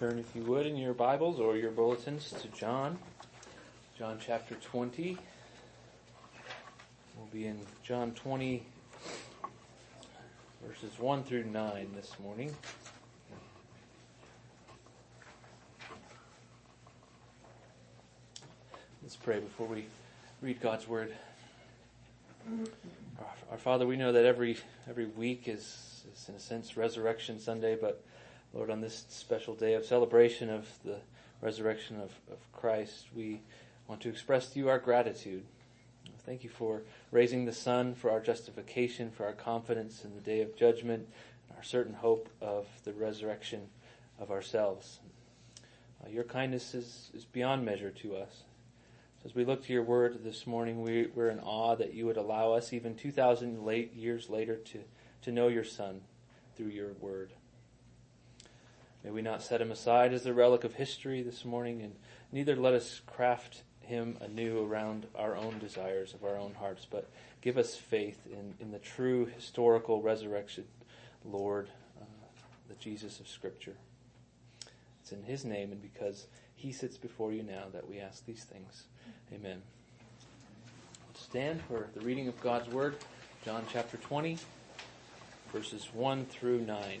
Turn, if you would, in your Bibles or your bulletins to John, John chapter 20. We'll be in John 20, verses 1 through 9 this morning. Let's pray before we read God's Word. Our, our Father, we know that every every week is, is, in a sense, Resurrection Sunday, but Lord, on this special day of celebration of the resurrection of, of Christ, we want to express to you our gratitude. Thank you for raising the Son, for our justification, for our confidence in the day of judgment, our certain hope of the resurrection of ourselves. Uh, your kindness is, is beyond measure to us. So as we look to your word this morning, we, we're in awe that you would allow us, even 2,000 late, years later, to, to know your Son through your word. May we not set him aside as a relic of history this morning, and neither let us craft him anew around our own desires of our own hearts, but give us faith in, in the true historical resurrection, Lord, uh, the Jesus of Scripture. It's in his name and because he sits before you now that we ask these things. Amen. Let's stand for the reading of God's Word, John chapter 20, verses 1 through 9.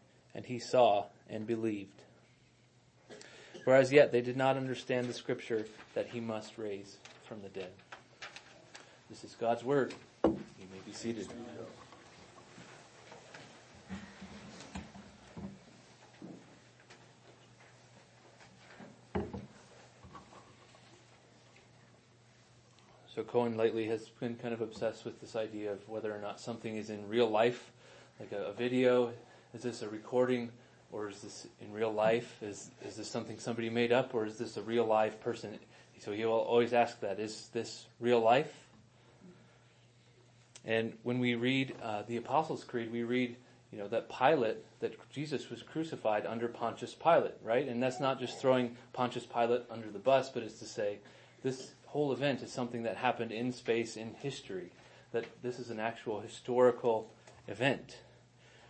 and he saw and believed. For as yet they did not understand the scripture that he must raise from the dead. This is God's word. You may be seated. So Cohen lately has been kind of obsessed with this idea of whether or not something is in real life, like a, a video is this a recording or is this in real life? Is, is this something somebody made up or is this a real live person? So he will always ask that, is this real life? And when we read uh, the Apostles' Creed, we read, you know, that Pilate, that Jesus was crucified under Pontius Pilate, right? And that's not just throwing Pontius Pilate under the bus, but it's to say this whole event is something that happened in space, in history. That this is an actual historical event.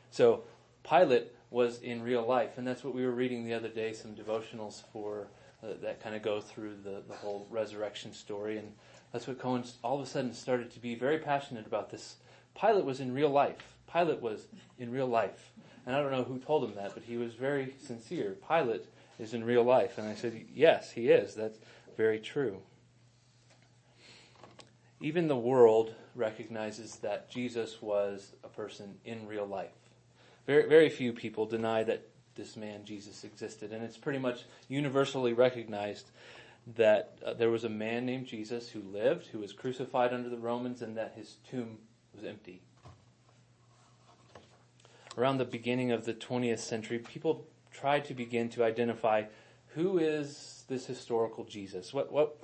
So Pilate was in real life, and that's what we were reading the other day. Some devotionals for uh, that kind of go through the the whole resurrection story, and that's what Cohen all of a sudden started to be very passionate about. This Pilate was in real life. Pilate was in real life, and I don't know who told him that, but he was very sincere. Pilate is in real life, and I said, yes, he is. That's very true. Even the world recognizes that Jesus was a person in real life. Very, very few people deny that this man Jesus existed, and it's pretty much universally recognized that uh, there was a man named Jesus who lived, who was crucified under the Romans, and that his tomb was empty. Around the beginning of the 20th century, people tried to begin to identify who is this historical Jesus? What, what,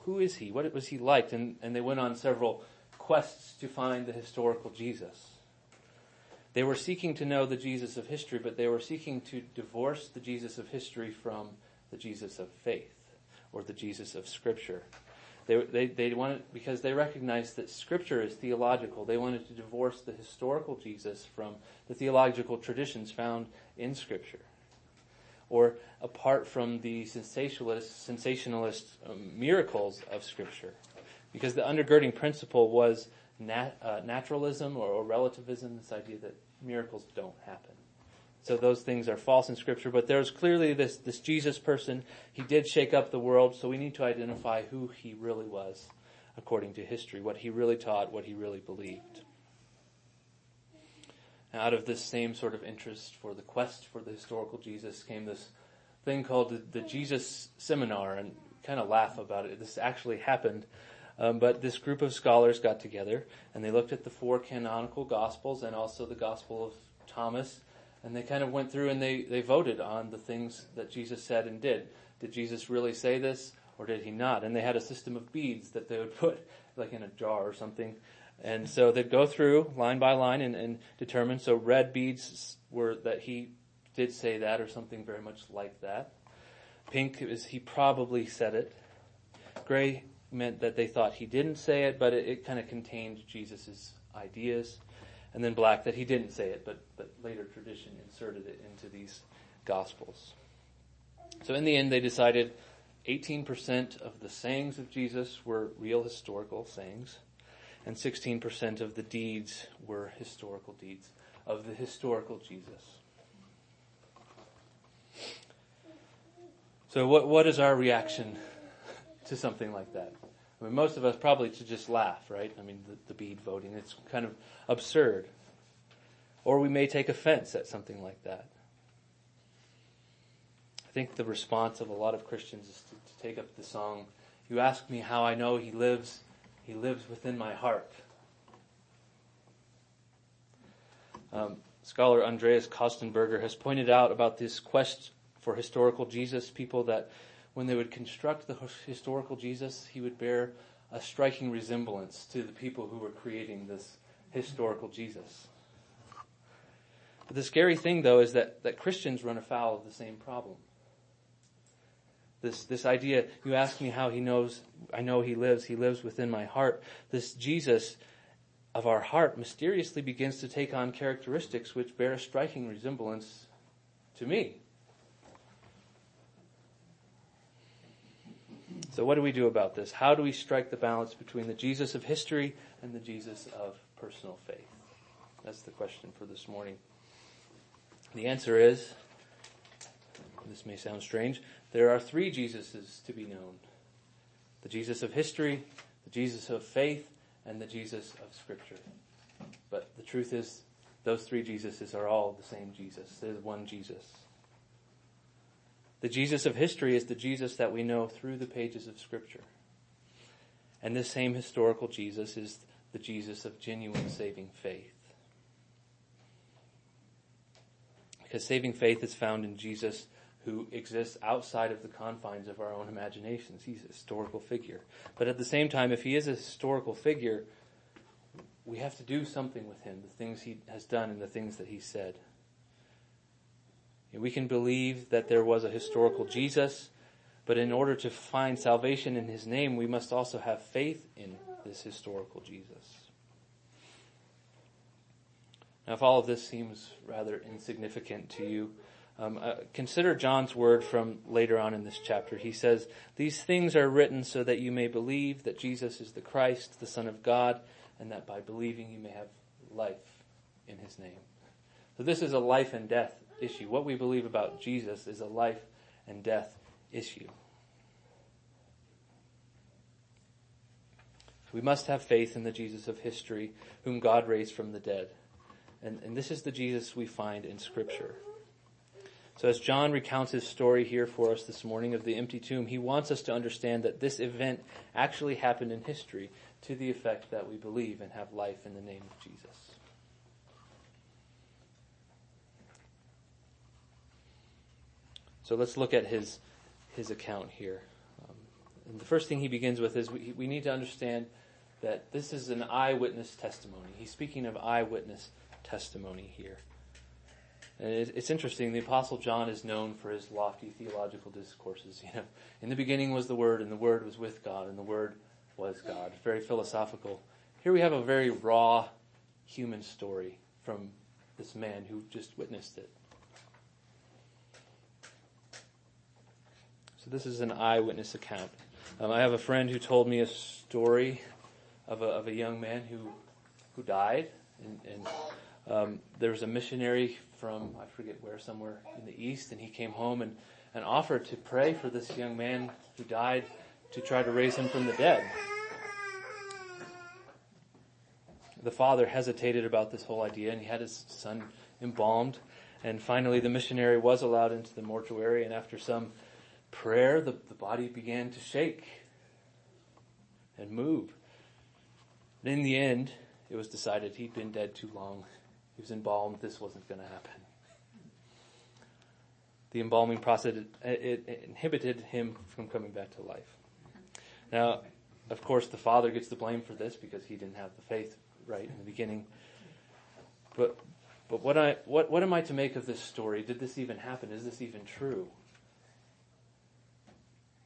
who is he? What was he like? And, and they went on several quests to find the historical Jesus. They were seeking to know the Jesus of history, but they were seeking to divorce the Jesus of history from the Jesus of faith or the Jesus of Scripture. They, they, they wanted, because they recognized that Scripture is theological, they wanted to divorce the historical Jesus from the theological traditions found in Scripture. Or apart from the sensationalist, sensationalist um, miracles of Scripture. Because the undergirding principle was nat, uh, naturalism or, or relativism, this idea that miracles don't happen. so those things are false in scripture, but there's clearly this, this Jesus person. He did shake up the world, so we need to identify who he really was according to history, what he really taught, what he really believed. out of this same sort of interest for the quest for the historical Jesus came this thing called the, the Jesus Seminar, and kind of laugh about it. This actually happened. Um, but this group of scholars got together and they looked at the four canonical gospels and also the gospel of Thomas and they kind of went through and they, they voted on the things that Jesus said and did. Did Jesus really say this or did he not? And they had a system of beads that they would put like in a jar or something. And so they'd go through line by line and, and determine. So red beads were that he did say that or something very much like that. Pink is he probably said it. Gray meant that they thought he didn't say it, but it, it kind of contained Jesus' ideas and then black that he didn't say it, but, but later tradition inserted it into these gospels. So in the end, they decided 18% of the sayings of Jesus were real historical sayings, and 16% of the deeds were historical deeds of the historical Jesus. So what, what is our reaction to something like that? I mean, most of us probably to just laugh, right? I mean, the, the bead voting, it's kind of absurd. Or we may take offense at something like that. I think the response of a lot of Christians is to, to take up the song, You ask me how I know he lives, he lives within my heart. Um, scholar Andreas Kostenberger has pointed out about this quest for historical Jesus, people that when they would construct the historical Jesus, he would bear a striking resemblance to the people who were creating this historical Jesus. But the scary thing though is that, that Christians run afoul of the same problem. This, this idea, you ask me how he knows, I know he lives, he lives within my heart. This Jesus of our heart mysteriously begins to take on characteristics which bear a striking resemblance to me. So what do we do about this? How do we strike the balance between the Jesus of history and the Jesus of personal faith? That's the question for this morning. The answer is, this may sound strange, there are three Jesuses to be known. The Jesus of history, the Jesus of faith, and the Jesus of scripture. But the truth is, those three Jesuses are all the same Jesus. There's one Jesus. The Jesus of history is the Jesus that we know through the pages of Scripture. And this same historical Jesus is the Jesus of genuine saving faith. Because saving faith is found in Jesus who exists outside of the confines of our own imaginations. He's a historical figure. But at the same time, if he is a historical figure, we have to do something with him, the things he has done and the things that he said. We can believe that there was a historical Jesus, but in order to find salvation in his name, we must also have faith in this historical Jesus. Now, if all of this seems rather insignificant to you, um, uh, consider John's word from later on in this chapter. He says, These things are written so that you may believe that Jesus is the Christ, the Son of God, and that by believing you may have life in his name. So this is a life and death issue. What we believe about Jesus is a life and death issue. We must have faith in the Jesus of history, whom God raised from the dead. And, and this is the Jesus we find in Scripture. So as John recounts his story here for us this morning of the empty tomb, he wants us to understand that this event actually happened in history to the effect that we believe and have life in the name of Jesus. So let's look at his, his account here. Um, the first thing he begins with is we, we need to understand that this is an eyewitness testimony. He's speaking of eyewitness testimony here. And it's interesting. The Apostle John is known for his lofty theological discourses. You know, in the beginning was the Word, and the Word was with God, and the Word was God. Very philosophical. Here we have a very raw human story from this man who just witnessed it. So this is an eyewitness account. Um, I have a friend who told me a story of a, of a young man who who died, and, and Um, there was a missionary from, I forget where, somewhere in the east, and he came home and, and offered to pray for this young man who died to try to raise him from the dead. The father hesitated about this whole idea, and he had his son embalmed. And finally, the missionary was allowed into the mortuary, and after some prayer, the, the body began to shake and move. And in the end, it was decided he'd been dead too long. He was embalmed. This wasn't going to happen. The embalming process it, it inhibited him from coming back to life. Now, of course, the father gets the blame for this because he didn't have the faith right in the beginning. But but what I what what am I to make of this story? Did this even happen? Is this even true?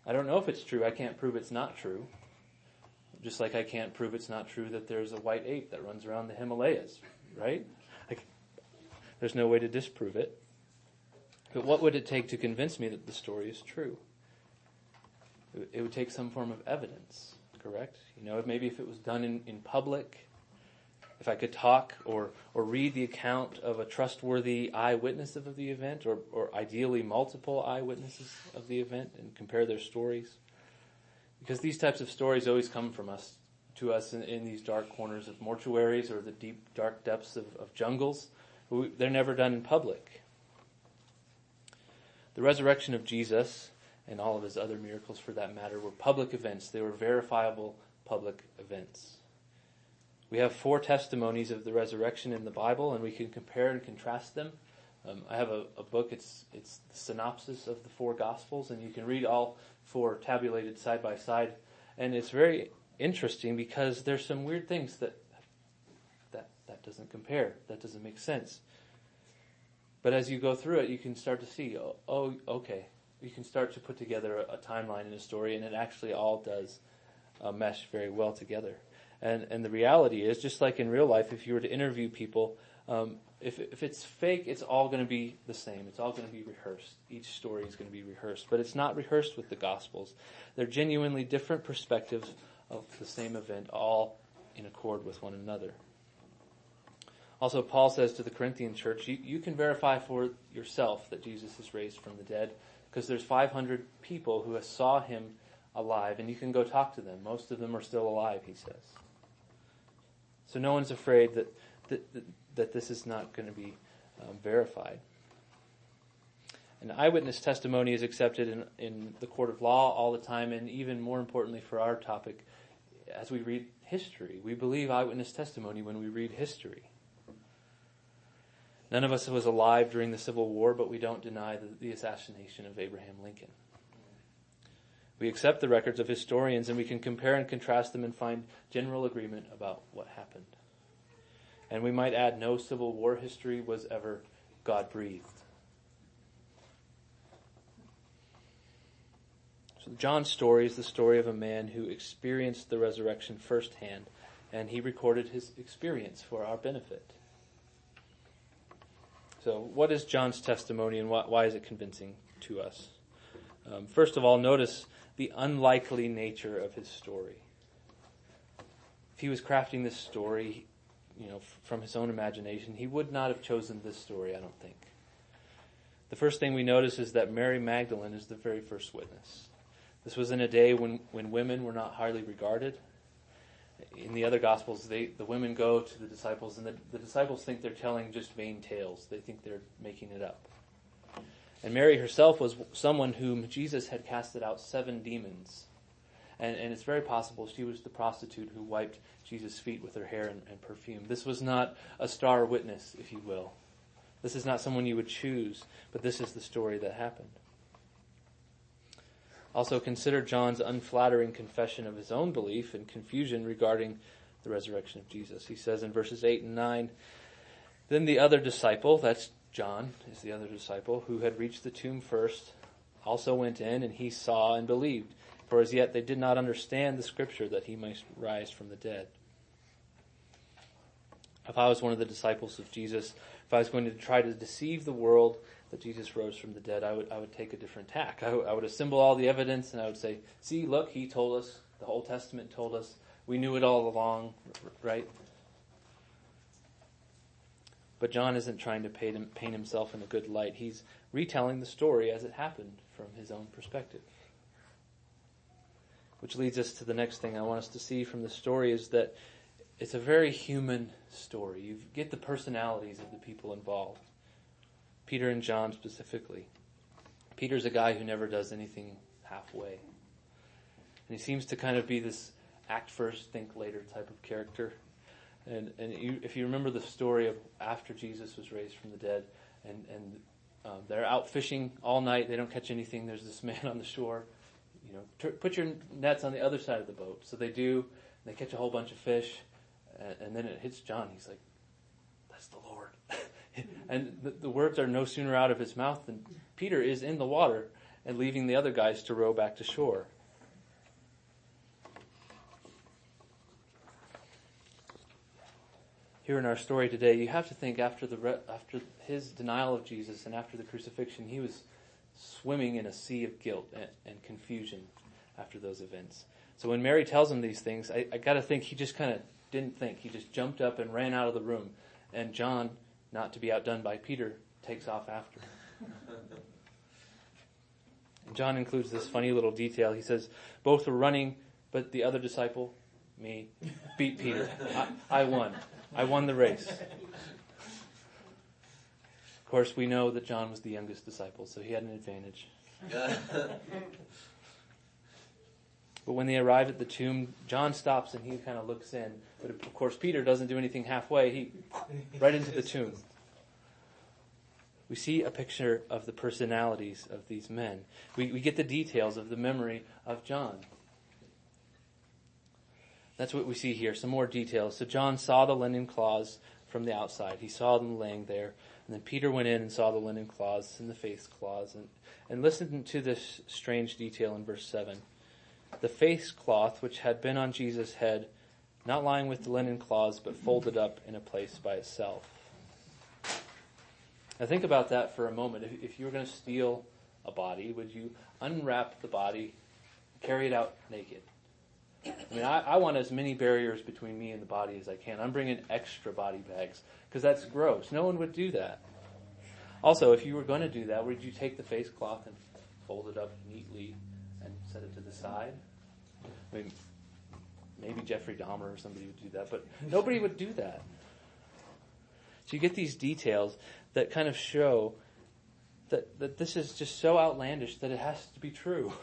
I don't know if it's true. I can't prove it's not true. Just like I can't prove it's not true that there's a white ape that runs around the Himalayas, right? Like, there's no way to disprove it. But what would it take to convince me that the story is true? It would take some form of evidence, correct? You know, maybe if it was done in, in public, if I could talk or, or read the account of a trustworthy eyewitness of the event, or, or ideally multiple eyewitnesses of the event and compare their stories. Because these types of stories always come from us, to us in, in these dark corners of mortuaries or the deep, dark depths of, of jungles. We, they're never done in public. The resurrection of Jesus and all of his other miracles for that matter were public events. They were verifiable public events. We have four testimonies of the resurrection in the Bible, and we can compare and contrast them. Um, I have a, a, book. It's it's the synopsis of the four Gospels, and you can read all four tabulated side by side. And it's very interesting because there's some weird things that that that doesn't compare. That doesn't make sense. But as you go through it, you can start to see. Oh, oh okay. You can start to put together a, a timeline in a story, and it actually all does uh, mesh very well together. And, and the reality is, just like in real life, if you were to interview people, um, if, if it's fake, it's all going to be the same. It's all going to be rehearsed. Each story is going to be rehearsed. But it's not rehearsed with the Gospels. They're genuinely different perspectives of the same event, all in accord with one another. Also, Paul says to the Corinthian church, you, you can verify for yourself that Jesus is raised from the dead, because there's 500 people who saw him alive, and you can go talk to them. Most of them are still alive, he says. So no one's afraid that, that, that, this is not going to be um, verified. An eyewitness testimony is accepted in, in the court of law all the time, and even more importantly for our topic, as we read history. We believe eyewitness testimony when we read history. None of us was alive during the Civil War, but we don't deny the, the assassination of Abraham Lincoln. We accept the records of historians and we can compare and contrast them and find general agreement about what happened. And we might add no Civil War history was ever God breathed. So John's story is the story of a man who experienced the resurrection firsthand, and he recorded his experience for our benefit. So, what is John's testimony and why, is it convincing to us? Um, first of all, notice the unlikely nature of his story. If he was crafting this story, you know, from his own imagination, he would not have chosen this story, I don't think. The first thing we notice is that Mary Magdalene is the very first witness. This was in a day when, when women were not highly regarded. In the other gospels, they, the women go to the disciples and the, the disciples think they're telling just vain tales. They think they're making it up. And Mary herself was someone whom Jesus had casted out seven demons. And, and it's very possible she was the prostitute who wiped Jesus' feet with her hair and, and perfume. This was not a star witness, if you will. This is not someone you would choose, but this is the story that happened. Also consider John's unflattering confession of his own belief and confusion regarding the resurrection of Jesus. He says in verses 8 and 9, Then the other disciple, that's John is the other disciple who had reached the tomb first, also went in and he saw and believed. For as yet they did not understand the scripture that he might rise from the dead. If I was one of the disciples of Jesus, if I was going to try to deceive the world that Jesus rose from the dead, I would, I would take a different tack. I, I would assemble all the evidence and I would say, see, look, he told us, the Old Testament told us, we knew it all along, right? But John isn't trying to paint, him, paint himself in a good light. He's retelling the story as it happened from his own perspective. Which leads us to the next thing I want us to see from the story is that it's a very human story. You get the personalities of the people involved. Peter and John specifically. Peter's a guy who never does anything halfway. And he seems to kind of be this act first, think later type of character. And, and you, if you remember the story of after Jesus was raised from the dead, and, and um, they're out fishing all night, they don't catch anything. There's this man on the shore. You know, t- put your nets on the other side of the boat. So they do. They catch a whole bunch of fish, and, and then it hits John. He's like, "That's the Lord." and the, the words are no sooner out of his mouth than Peter is in the water and leaving the other guys to row back to shore. Here in our story today, you have to think after the after his denial of Jesus and after the crucifixion, he was swimming in a sea of guilt and, and confusion after those events. So when Mary tells him these things, I, I got to think he just kind of didn't think. He just jumped up and ran out of the room, and John, not to be outdone by Peter, takes off after. Him. John includes this funny little detail. He says both were running, but the other disciple, me, beat Peter. I, I won. I won the race. Of course, we know that John was the youngest disciple, so he had an advantage. but when they arrive at the tomb, John stops and he kind of looks in. But of course, Peter doesn't do anything halfway. He right into the tomb. We see a picture of the personalities of these men. We, we get the details of the memory of John. That's what we see here. Some more details. So John saw the linen cloths from the outside. He saw them laying there. And then Peter went in and saw the linen cloths and the face cloths. And, and listen to this strange detail in verse 7. The face cloth which had been on Jesus' head, not lying with the linen cloths, but folded up in a place by itself. Now think about that for a moment. If, if you were going to steal a body, would you unwrap the body, carry it out naked? I mean, I, I, want as many barriers between me and the body as I can. I'm bringing extra body bags because that's gross. No one would do that. Also, if you were going to do that, would you take the face cloth and fold it up neatly and set it to the side? I mean, maybe Jeffrey Dahmer or somebody would do that, but nobody would do that. So you get these details that kind of show that, that this is just so outlandish that it has to be true.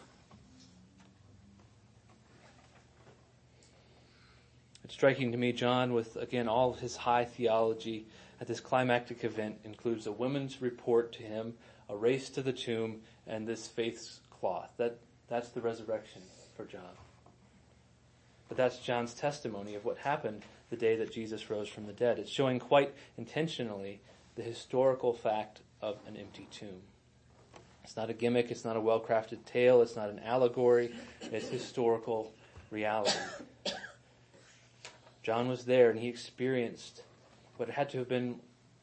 It's striking to me, John, with again all of his high theology at this climactic event, includes a woman's report to him, a race to the tomb, and this faith's cloth. That that's the resurrection for John. But that's John's testimony of what happened the day that Jesus rose from the dead. It's showing quite intentionally the historical fact of an empty tomb. It's not a gimmick, it's not a well crafted tale, it's not an allegory, it's historical reality. John was there and he experienced what had to have been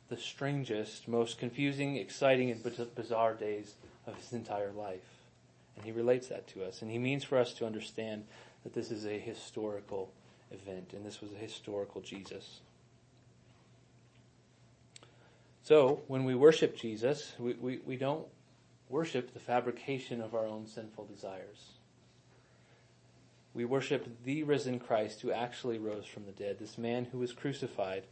the strangest, most confusing, exciting, and bizarre days of his entire life. And he relates that to us. And he means for us to understand that this is a historical event and this was a historical Jesus. So, when we worship Jesus, we, we, we don't worship the fabrication of our own sinful desires we worship the risen Christ who actually rose from the dead, this man who was crucified,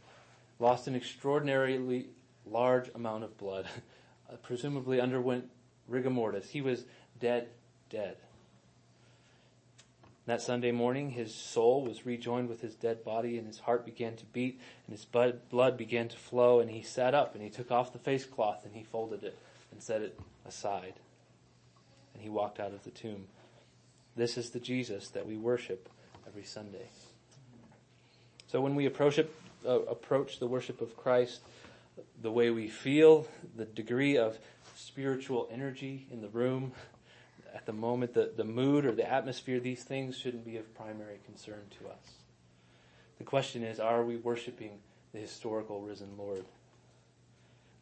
lost an extraordinarily large amount of blood, presumably underwent rigor mortis. He was dead, dead. That Sunday morning, his soul was rejoined with his dead body, and his heart began to beat, and his blood began to flow, and he sat up, and he took off the face cloth, and he folded it, and set it aside. And he walked out of the tomb. This is the Jesus that we worship every Sunday. So when we approach it, uh, approach the worship of Christ, the way we feel, the degree of spiritual energy in the room, at the moment, the, the mood or the atmosphere, these things shouldn't be of primary concern to us. The question is, are we worshiping the historical risen Lord?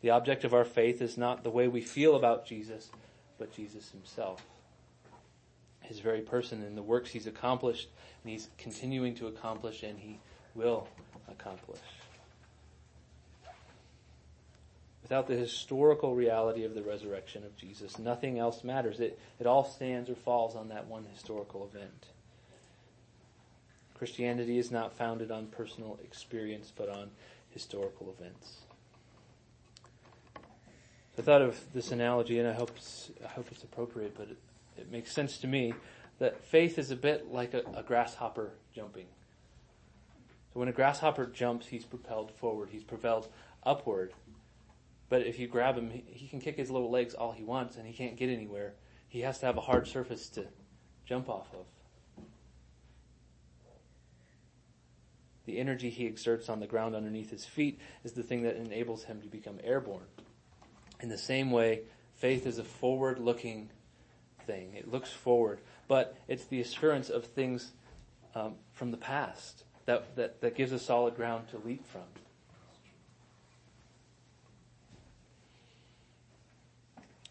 The object of our faith is not the way we feel about Jesus, but Jesus himself his very person and the works he's accomplished and he's continuing to accomplish and he will accomplish. Without the historical reality of the resurrection of Jesus, nothing else matters. It, it all stands or falls on that one historical event. Christianity is not founded on personal experience, but on historical events. I thought of this analogy, and I hope I hope it's appropriate, but it makes sense to me that faith is a bit like a, a grasshopper jumping. So when a grasshopper jumps, he's propelled forward. He's propelled upward. But if you grab him, he, he can kick his little legs all he wants and he can't get anywhere. He has to have a hard surface to jump off of. The energy he exerts on the ground underneath his feet is the thing that enables him to become airborne. In the same way, faith is a forward looking thing. It looks forward, but it's the assurance of things um, from the past that, that, that gives us solid ground to leap from.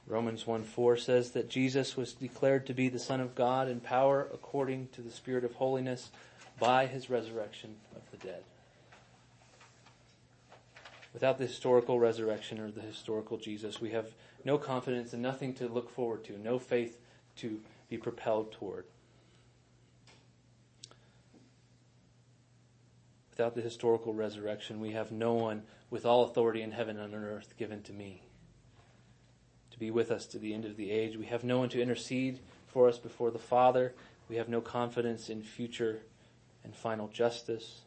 Romans 1 4 says that Jesus was declared to be the Son of God in power according to the Spirit of holiness by his resurrection of the dead. Without the historical resurrection or the historical Jesus, we have no confidence and nothing to look forward to, no faith to be propelled toward. Without the historical resurrection, we have no one with all authority in heaven and on earth given to me to be with us to the end of the age. We have no one to intercede for us before the Father. We have no confidence in future and final justice.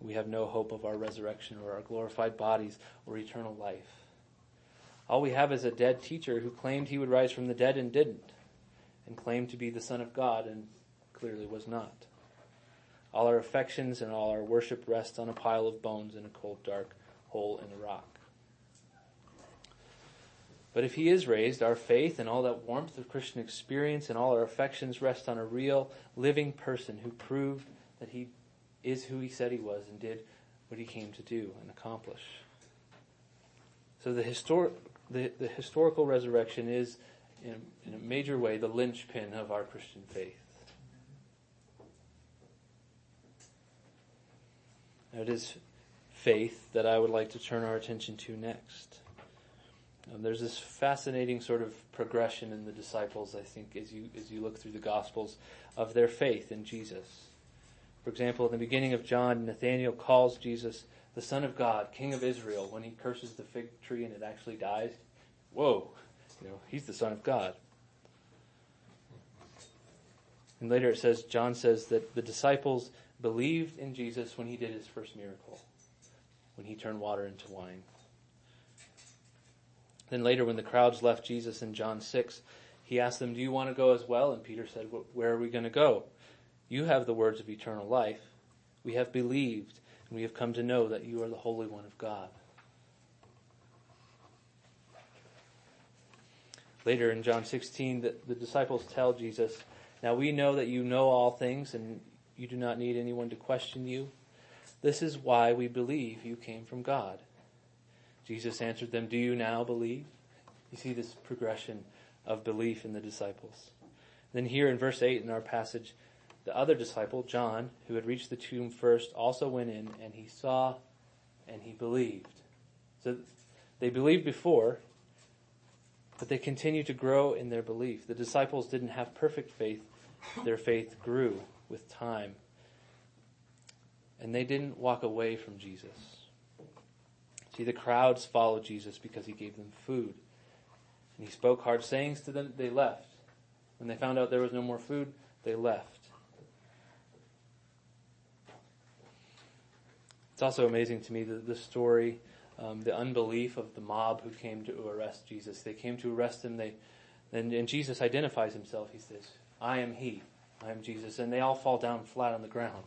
We have no hope of our resurrection or our glorified bodies or eternal life. All we have is a dead teacher who claimed he would rise from the dead and didn't, and claimed to be the Son of God and clearly was not. All our affections and all our worship rest on a pile of bones in a cold, dark hole in a rock. But if he is raised, our faith and all that warmth of Christian experience and all our affections rest on a real, living person who proved that he is who he said he was and did what he came to do and accomplish. So the, histor- the, the historical resurrection is, in a, in a major way, the linchpin of our Christian faith. It is faith that I would like to turn our attention to next. Um, there's this fascinating sort of progression in the disciples, I think, as you as you look through the Gospels, of their faith in Jesus. For example, in the beginning of John, Nathanael calls Jesus the Son of God, King of Israel, when he curses the fig tree and it actually dies. Whoa, you know, he's the Son of God. And later it says, John says that the disciples believed in Jesus when he did his first miracle, when he turned water into wine. Then later, when the crowds left Jesus in John 6, he asked them, Do you want to go as well? And Peter said, Where are we going to go? You have the words of eternal life. We have believed, and we have come to know that you are the Holy One of God. Later in John 16, the, disciples tell Jesus, Now we know that you know all things, and you do not need anyone to question you. This is why we believe you came from God. Jesus answered them, Do you now believe? You see this progression of belief in the disciples. Then here in verse 8 in our passage, the other disciple, John, who had reached the tomb first, also went in and he saw and he believed. So they believed before, but they continued to grow in their belief. The disciples didn't have perfect faith. Their faith grew with time. And they didn't walk away from Jesus. See, the crowds followed Jesus because he gave them food. And he spoke hard sayings to them. They left. When they found out there was no more food, they left. It's also amazing to me that the story, um, the unbelief of the mob who came to arrest Jesus. They came to arrest him. They, and, and Jesus identifies himself. He says, "I am He. I am Jesus." And they all fall down flat on the ground.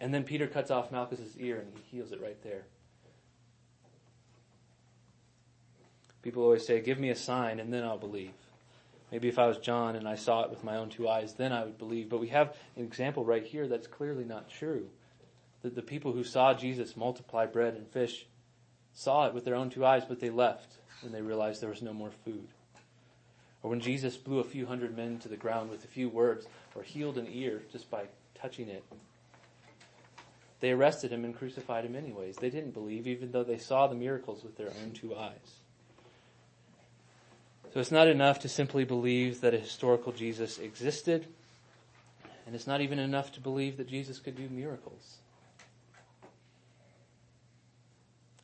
And then Peter cuts off Malchus's ear and he heals it right there. People always say, give me a sign and then I'll believe. Maybe if I was John and I saw it with my own two eyes, then I would believe. But we have an example right here that's clearly not true. That the people who saw Jesus multiply bread and fish saw it with their own two eyes, but they left when they realized there was no more food. Or when Jesus blew a few hundred men to the ground with a few words, or healed an ear just by touching it. They arrested him and crucified him anyways. They didn't believe, even though they saw the miracles with their own two eyes. So it's not enough to simply believe that a historical Jesus existed, and it's not even enough to believe that Jesus could do miracles.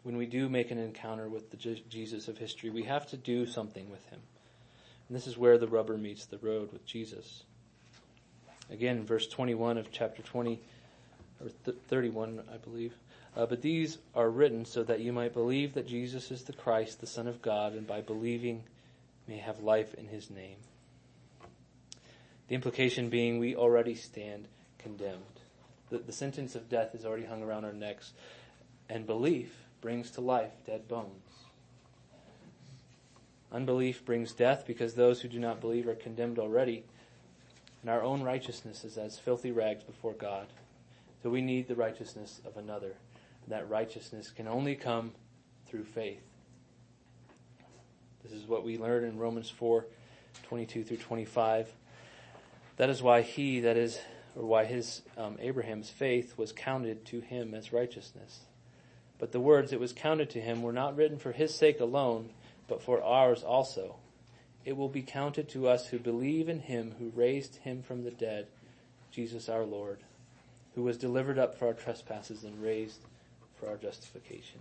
When we do make an encounter with the Jesus of history, we have to do something with him. And this is where the rubber meets the road with Jesus. Again, verse 21 of chapter 20, or th- 31, I believe. Uh, but these are written so that you might believe that Jesus is the Christ, the Son of God, and by believing may have life in his name. The implication being we already stand condemned. The, the sentence of death is already hung around our necks, and belief brings to life dead bones. Unbelief brings death because those who do not believe are condemned already, and our own righteousness is as filthy rags before God. So we need the righteousness of another. And that righteousness can only come through faith. This is what we learn in Romans 4, 22 through 25. That is why he, that is, or why his, um, Abraham's faith was counted to him as righteousness. But the words it was counted to him were not written for his sake alone, but for ours also. It will be counted to us who believe in him who raised him from the dead, Jesus our Lord, who was delivered up for our trespasses and raised for our justification.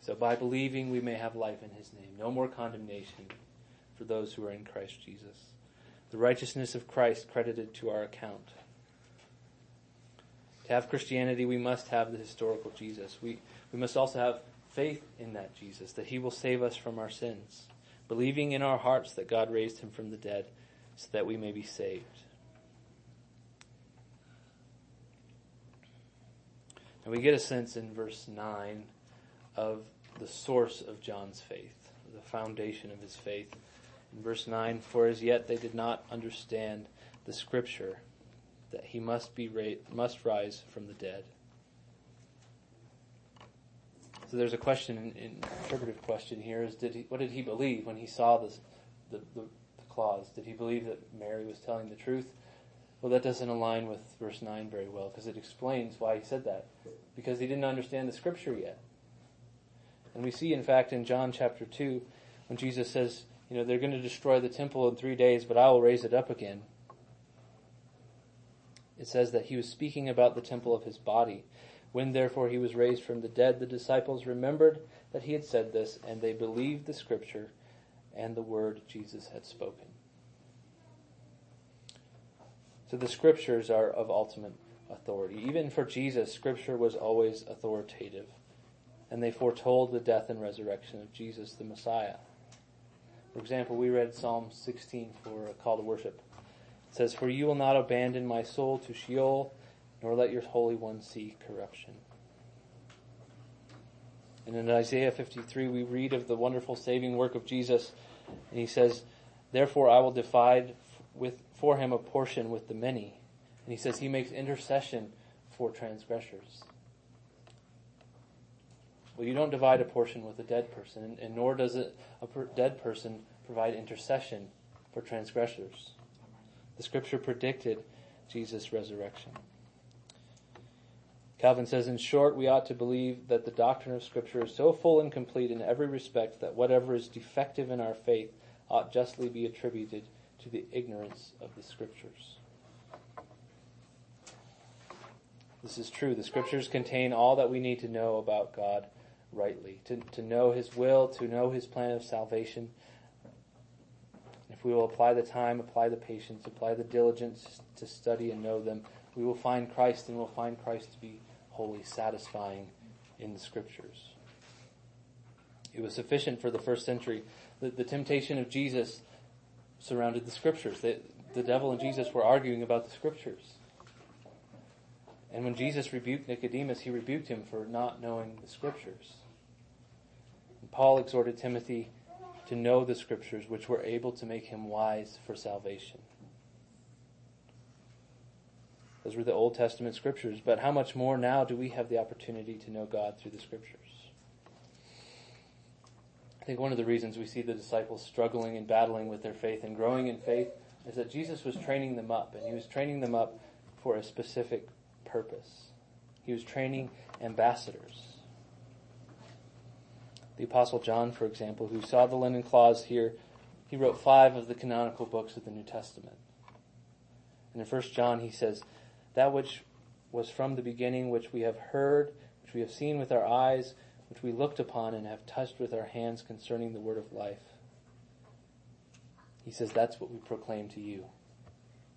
So by believing, we may have life in his name. No more condemnation for those who are in Christ Jesus. The righteousness of Christ credited to our account. To have Christianity, we must have the historical Jesus. We, we must also have faith in that Jesus, that he will save us from our sins, believing in our hearts that God raised him from the dead so that we may be saved. And we get a sense in verse 9 of the source of John's faith, the foundation of his faith. In verse 9, for as yet they did not understand the scripture that he must be ra- must rise from the dead. So there's a question, an interpretive question here: is did he, what did he believe when he saw this, the, the, the clause? Did he believe that Mary was telling the truth? Well, that doesn't align with verse 9 very well because it explains why he said that. Because he didn't understand the scripture yet. And we see, in fact, in John chapter 2, when Jesus says, you know, they're going to destroy the temple in three days, but I will raise it up again. It says that he was speaking about the temple of his body. When therefore he was raised from the dead, the disciples remembered that he had said this, and they believed the scripture and the word Jesus had spoken. So the scriptures are of ultimate authority. Even for Jesus, scripture was always authoritative and they foretold the death and resurrection of Jesus the Messiah. For example, we read Psalm 16 for a call to worship. It says, For you will not abandon my soul to Sheol, nor let your Holy One see corruption. And in Isaiah 53, we read of the wonderful saving work of Jesus, and he says, Therefore I will divide with, for him a portion with the many. And he says he makes intercession for transgressors. Well, you don't divide a portion with a dead person, and nor does it, a per- dead person provide intercession for transgressors. The scripture predicted Jesus' resurrection. Calvin says, in short, we ought to believe that the doctrine of Scripture is so full and complete in every respect that whatever is defective in our faith ought justly be attributed to the ignorance of the Scriptures. This is true. The Scriptures contain all that we need to know about God rightly, to, to know His will, to know His plan of salvation. We will apply the time, apply the patience, apply the diligence to study and know them, we will find Christ and we'll find Christ to be wholly satisfying in the Scriptures. It was sufficient for the first century. The, the temptation of Jesus surrounded the Scriptures. The, the devil and Jesus were arguing about the Scriptures. And when Jesus rebuked Nicodemus, he rebuked him for not knowing the Scriptures. Paul exhorted Timothy to know the scriptures which were able to make him wise for salvation. Those were the Old Testament scriptures, but how much more now do we have the opportunity to know God through the scriptures? I think one of the reasons we see the disciples struggling and battling with their faith and growing in faith is that Jesus was training them up, and he was training them up for a specific purpose. He was training ambassadors. The Apostle John, for example, who saw the linen cloths here, he wrote five of the canonical books of the New Testament. And in 1 John, he says, That which was from the beginning, which we have heard, which we have seen with our eyes, which we looked upon and have touched with our hands concerning the word of life. He says, That's what we proclaim to you.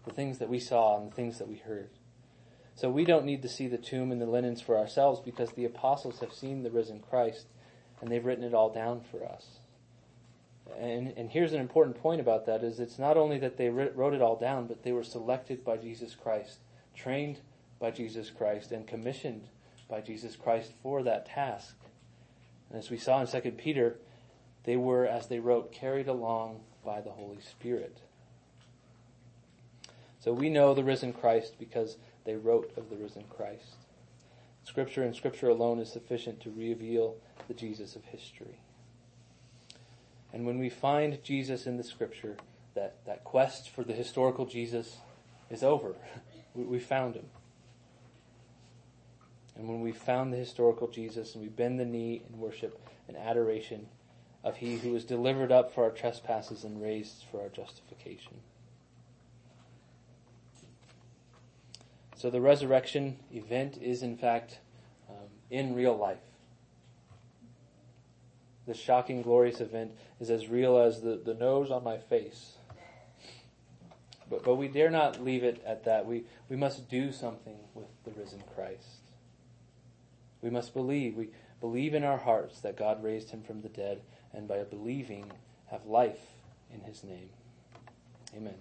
The things that we saw and the things that we heard. So we don't need to see the tomb and the linens for ourselves because the apostles have seen the risen Christ and they've written it all down for us. And, and here's an important point about that is it's not only that they wrote it all down, but they were selected by Jesus Christ, trained by Jesus Christ, and commissioned by Jesus Christ for that task. And as we saw in 2 Peter, they were, as they wrote, carried along by the Holy Spirit. So we know the risen Christ because they wrote of the risen Christ. Scripture and Scripture alone is sufficient to reveal the Jesus of history. And when we find Jesus in the Scripture, that, that quest for the historical Jesus is over. we, found him. And when we found the historical Jesus and we bend the knee in worship and adoration of he who was delivered up for our trespasses and raised for our justification. So the resurrection event is in fact um, in real life. The shocking, glorious event is as real as the, the nose on my face. But, but we dare not leave it at that. We, we must do something with the risen Christ. We must believe. We believe in our hearts that God raised him from the dead, and by believing, have life in his name. Amen.